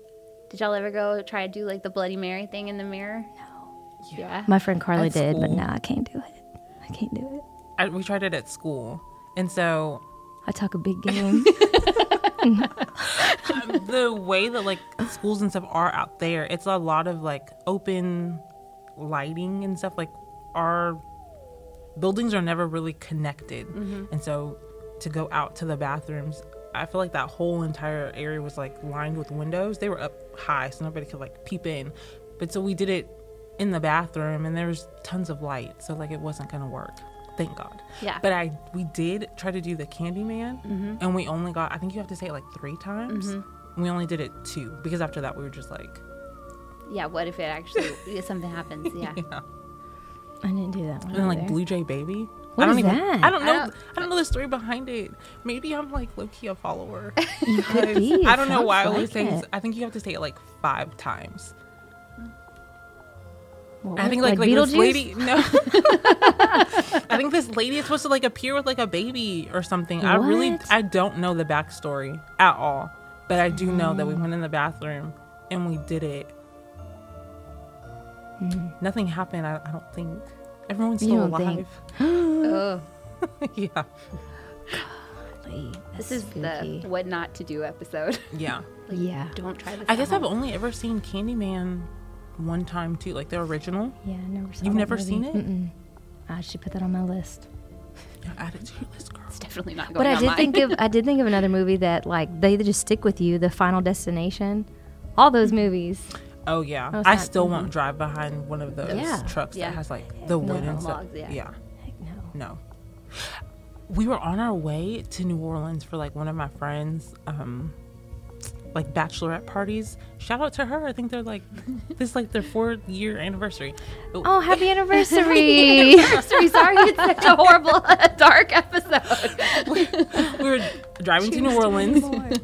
Did y'all ever go try to do like the Bloody Mary thing in the mirror? No. Yeah. My friend Carly At did, but school. no, I can't do it. I can't do it. I, we tried it at school, and so I talk a big game. the way that like schools and stuff are out there, it's a lot of like open lighting and stuff. Like our buildings are never really connected, mm-hmm. and so to go out to the bathrooms, I feel like that whole entire area was like lined with windows. They were up high, so nobody could like peep in. But so we did it in the bathroom, and there was tons of light, so like it wasn't gonna work. Thank God. Yeah. But I we did try to do the Candyman, mm-hmm. and we only got I think you have to say it like three times. And we only did it two because after that we were just like, Yeah, what if it actually if something happens? Yeah. yeah. I didn't do that one. And then like. Blue Jay Baby. What I don't is even. that? I don't know. I I don't- don't, know the story behind it. Maybe I'm like low key a follower. You could be. I don't know why I sounds always like say. I think you have to say it like five times. Well, I think like like, this lady. No. I think this lady is supposed to like appear with like a baby or something. I really I don't know the backstory at all, but I do know Mm. that we went in the bathroom and we did it. Mm. Nothing happened. I, I don't think everyone's You still don't alive. oh, yeah, Golly, this is spooky. the what not to do episode. yeah. yeah. Don't try this. I at guess I've only ever seen Candyman one time too, like the original. Yeah, I never saw You've never movie. seen it? Mm-mm. I should put that on my list. Yeah, add it to your list, girl. It's definitely not going But I did mine. think of I did think of another movie that like they just stick with you. The Final Destination, all those movies. Oh yeah, Oh, I not- still mhm. won't drive behind one of those Yeah. trucks Yeah. that has like the wood No and stuff. logs, yeah. yeah, Heck no. no. We were on our way to New Orleans for like one of my friends, um, like bachelorette parties. Shout out to her. I think they're like this is like their four year anniversary. Oh, oh. happy anniversary! Sorry, sorry, it's such a horrible, dark episode. we were driving to New Orleans.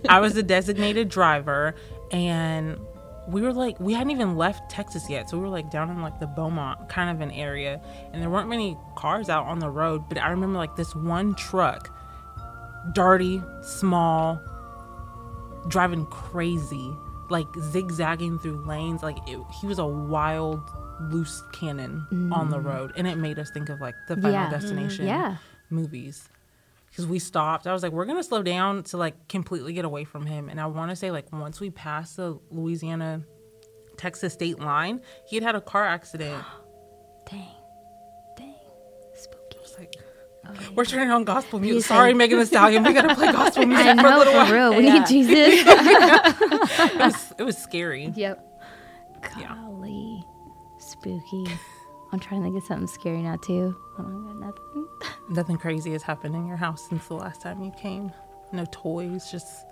I was the designated driver, and we were like, we hadn't even left Texas yet, so we were like down in like the Beaumont kind of an area, and there weren't many cars out on the road. But I remember like this one truck, dirty, small, driving crazy, like zigzagging through lanes. Like it, he was a wild, loose cannon on the mm. road, and it made us think of like the Final Yeah. Destination mm-hmm. Yeah. movies because we stopped. I was like, we're gonna slow down to like completely get away from him. And I want to say like once we passed the Louisiana Texas state line, he had had a car accident. Dang, dang, spooky. It's like we're turning on gospel music. Sorry, Megan Thee Stallion, we gotta play gospel music I for a know little for while. real. We Yeah. need Jesus. It was, it was scary. yep. Yeah. Golly, spooky. I'm trying to think of something scary now too. I don't got nothing. Nothing crazy has happened in your house since the last time you came. No toys, just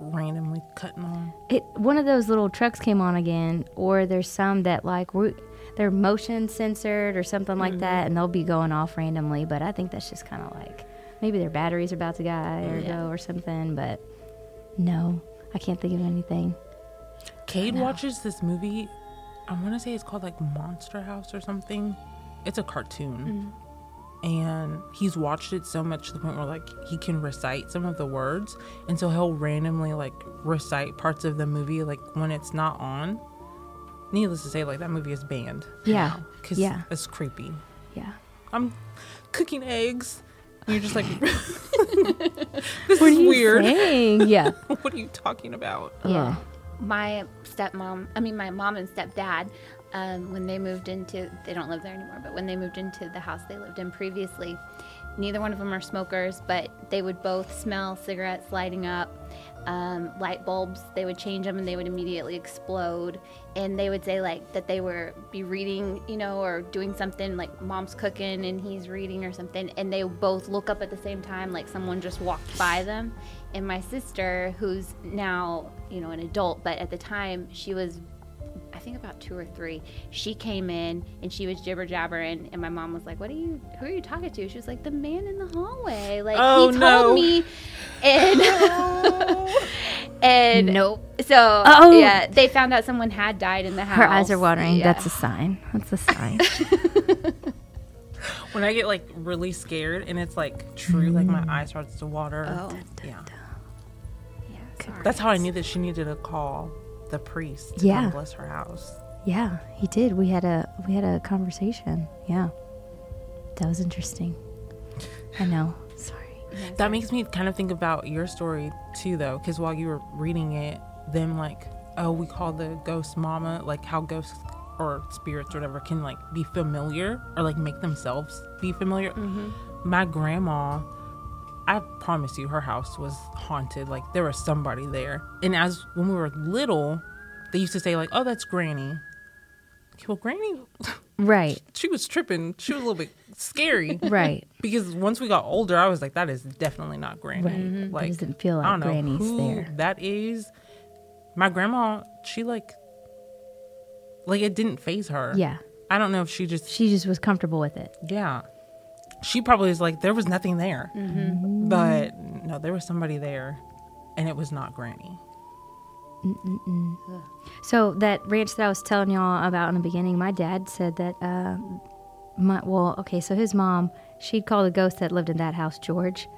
randomly cutting on. It one of those little trucks came on again, or there's some that like we they're motion censored or something like mm-hmm. that, and they'll be going off randomly. But I think that's just kind of like maybe their batteries are about to die or Yeah. go or something. But no, I can't think of anything. Cade watches this movie. I want to say it's called like Monster House or something. It's a cartoon. Mm-hmm. And he's watched it so much to the point where like he can recite some of the words and so he'll randomly like recite parts of the movie like when it's not on needless to say like that movie is banned Yeah. because Yeah. it's creepy Yeah. i'm cooking eggs and you're just like this is weird Saying? Yeah. what are you talking about Yeah. my stepmom, I mean, my mom and stepdad, um, when they moved into, they don't live there anymore, but when they moved into the house they lived in previously, neither one of them are smokers, but they would both smell cigarettes lighting up. Um, light bulbs, they would change them and they would immediately explode. And they would say, like, that they were be reading, you know, or doing something like mom's cooking and he's reading or something. And they both look up at the same time, like someone just walked by them. And my sister, who's now, you know, an adult, but at the time she was I think about two or three. She came in and she was jibber jabbering, and my mom was like, "What are you? Who are you talking to?" She was like, "The man in the hallway." Like Oh, he told no. me, and and Nope. So Oh. yeah, they found out someone had died in the house. Her eyes are watering. Yeah. That's a sign. That's a sign. when i get like really scared and it's like true like my mm. eye starts to water Oh. yeah yeah, sorry. That's how I knew that she needed a call the priest to Yeah. come bless her house. yeah, he did. We had a we had a conversation. Yeah. That was interesting. I know. Sorry. That makes me kind of think about your story too, though, because while you were reading it, them like, oh, we call the ghost mama, like how ghosts or spirits or whatever can like be familiar or like make themselves be familiar. Mm-hmm. My grandma, I promise you, her house was haunted. Like there was somebody there, and as when we were little, they used to say like, oh, that's Granny. Okay, well, Granny, Right. she was tripping. She was a little bit scary. Right. Because once we got older, I was like, that is definitely not Granny. Right. Like, It doesn't feel I like don't know Granny's who there. That is my grandma. She like, like it didn't phase her. Yeah. I don't know if she just, She just was comfortable with it. yeah. She probably is like, there was nothing there, Mm-hmm. but no, there was somebody there, and it was not Granny. So that ranch that I was telling y'all about in the beginning, my dad said that. Uh, my well, okay, so his mom, she'd call the ghost that lived in that house George,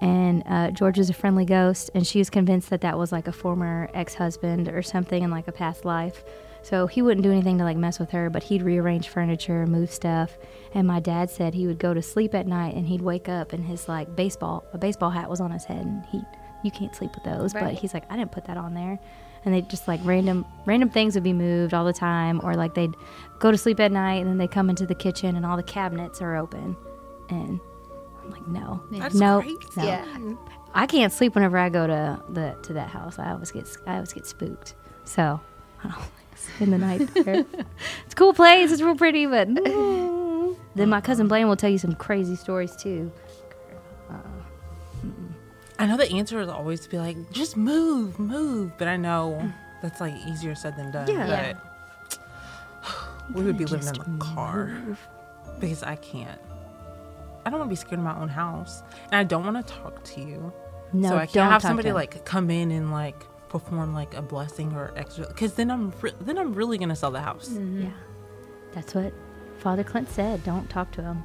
and uh, George was a friendly ghost, and she was convinced that that was like a former ex-husband or something in like a past life. So he wouldn't do anything to like mess with her, but he'd rearrange furniture, move stuff. And my dad said he would go to sleep at night and he'd wake up and his like baseball, a baseball hat was on his head, and he, you can't sleep with those. But he's like, I didn't put that on there and they just like random random things would be moved all the time or like they'd go to sleep at night and then they come into the kitchen and all the cabinets are open and i'm like no That's no crazy. no Yeah. i can't sleep whenever i go to the to that house i always get i always get spooked so i don't like spend the night there it's a cool place it's real pretty but then my cousin blaine will tell you some crazy stories too uh, I know the answer is always to be like, just move, move, but I know mm. that's like easier said than done. Yeah. Yeah. But we would be living in the car because I can't. I don't want to be scared in my own house, and I don't want to talk to you. no so I can't don't have somebody like come in and like perform like a blessing or extra, because then I'm re- then I'm really gonna sell the house. Yeah. That's what Father Clint said. Don't talk to him.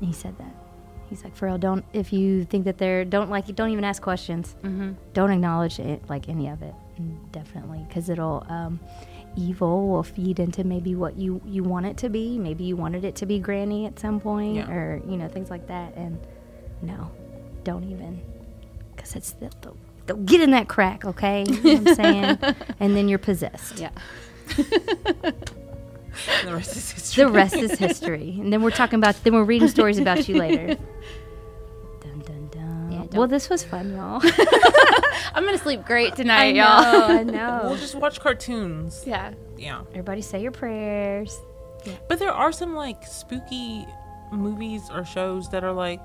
He said that. He's like, for real, don't, if you think that they're, don't like, don't even ask questions. Mm-hmm. Don't acknowledge it, like any of it. Mm, Definitely. Because it'll, um, evil will feed into maybe what you, you want it to be. Maybe you wanted it to be Granny at some point Yeah. or, you know, things like that. And no, don't even. Because it's, the, the, they'll get in that crack, okay? You know what I'm saying? and then you're possessed. Yeah. The rest is history. The rest is history. And then we're talking about, then we're reading stories about you later. Dun, dun, dun. Yeah, well, this was fun, y'all. I'm gonna sleep great I tonight, know, y'all. I know. We'll just watch cartoons. yeah. Yeah. Everybody say your prayers. But there are some like spooky movies or shows that are like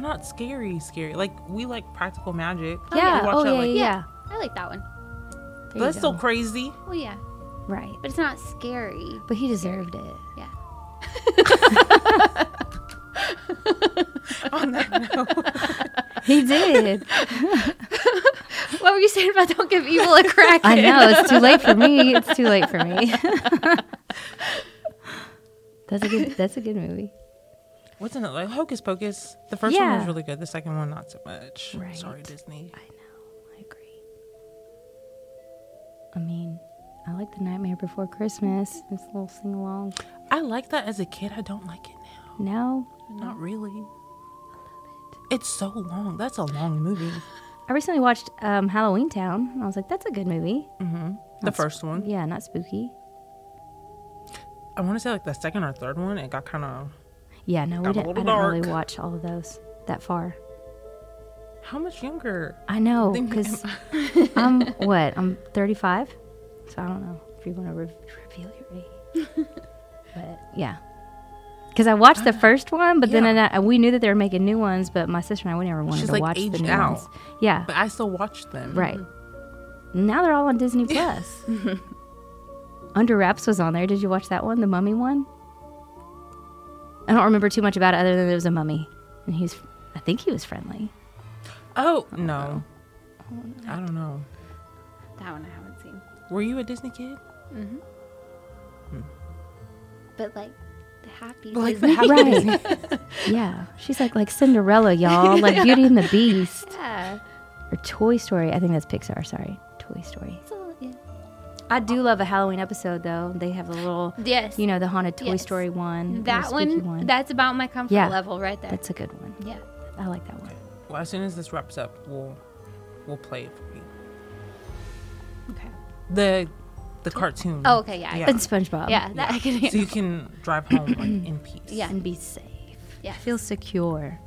they're not scary, scary. Like we like practical magic. Oh, yeah. We watch Oh, that, yeah, like- yeah, yeah. I like that one. There that's so crazy. Well, yeah, Right. but it's not scary. But he deserved it. Yeah. On that note, He did. What were you saying about don't give evil a crack? I know. It's too late for me. It's too late for me. That's a good. That's a good movie. What's it? Like Hocus Pocus. The first one was really good. The second one, not so much. Right. Sorry, Disney. I know. I agree. I mean, I like the Nightmare Before Christmas. This little sing along. I like that as a kid. I don't like it now. No, Not really. It's so long. That's a long movie. I recently watched um, Halloween Town. and I was like, that's a good movie. hmm The first one. Yeah, not spooky. I want to say like the second or third one. It got kind of. Yeah, no, we Got a didn't. I little didn't really dark. watch all of those that far. How much younger? I know Think- because I'm what I'm 35, so I don't know if you want to re- reveal your age. but yeah, because I watched the uh, first one, but then. I, we knew that they were making new ones, but my sister and I we never wanted She's, to like, watch the aged new out. ones. Yeah, But I still watched them. right. Now they're all on Disney Plus. Under Wraps was on there. Did you watch that one, the Mummy one? I don't remember too much about it other than there was a mummy, and he's. I think he was friendly. Oh no. I don't know. That one I haven't seen. Were you a Disney kid? Mm-hmm. Hmm. But like the happy. Like the Disney- happy Right. yeah. She's like like Cinderella, y'all. Like Beauty and the Beast. Yeah. Or Toy Story. I think that's Pixar, sorry. Toy Story. So, yeah. I do love a Halloween episode though. They have a little Yes. you know, the haunted Toy Yes. Story one. that spooky one, That's about my comfort Yeah. level right there. that's a good one. yeah. I like that one. Well, as soon as this wraps up, we'll we'll play it for you. Okay. The the cartoon. Oh, okay. Yeah. Yeah. And SpongeBob. Yeah. That I can. So you can drive home like in peace. Yeah. And be safe. Yeah. Feel secure.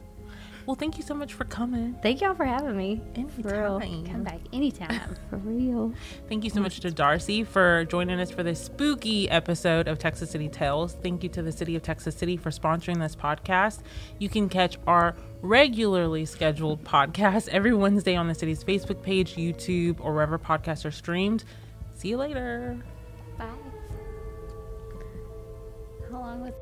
Well, thank you so much for coming. Thank y'all for having me. And real. Anytime. Come back anytime. For real. Thank you so much to Darcy for joining us for this spooky episode of Texas City Tales. Thank you to the City of Texas City for sponsoring this podcast. You can catch our regularly scheduled podcast every Wednesday on the city's Facebook page, YouTube, or wherever podcasts are streamed. See you later. Bye. How long was?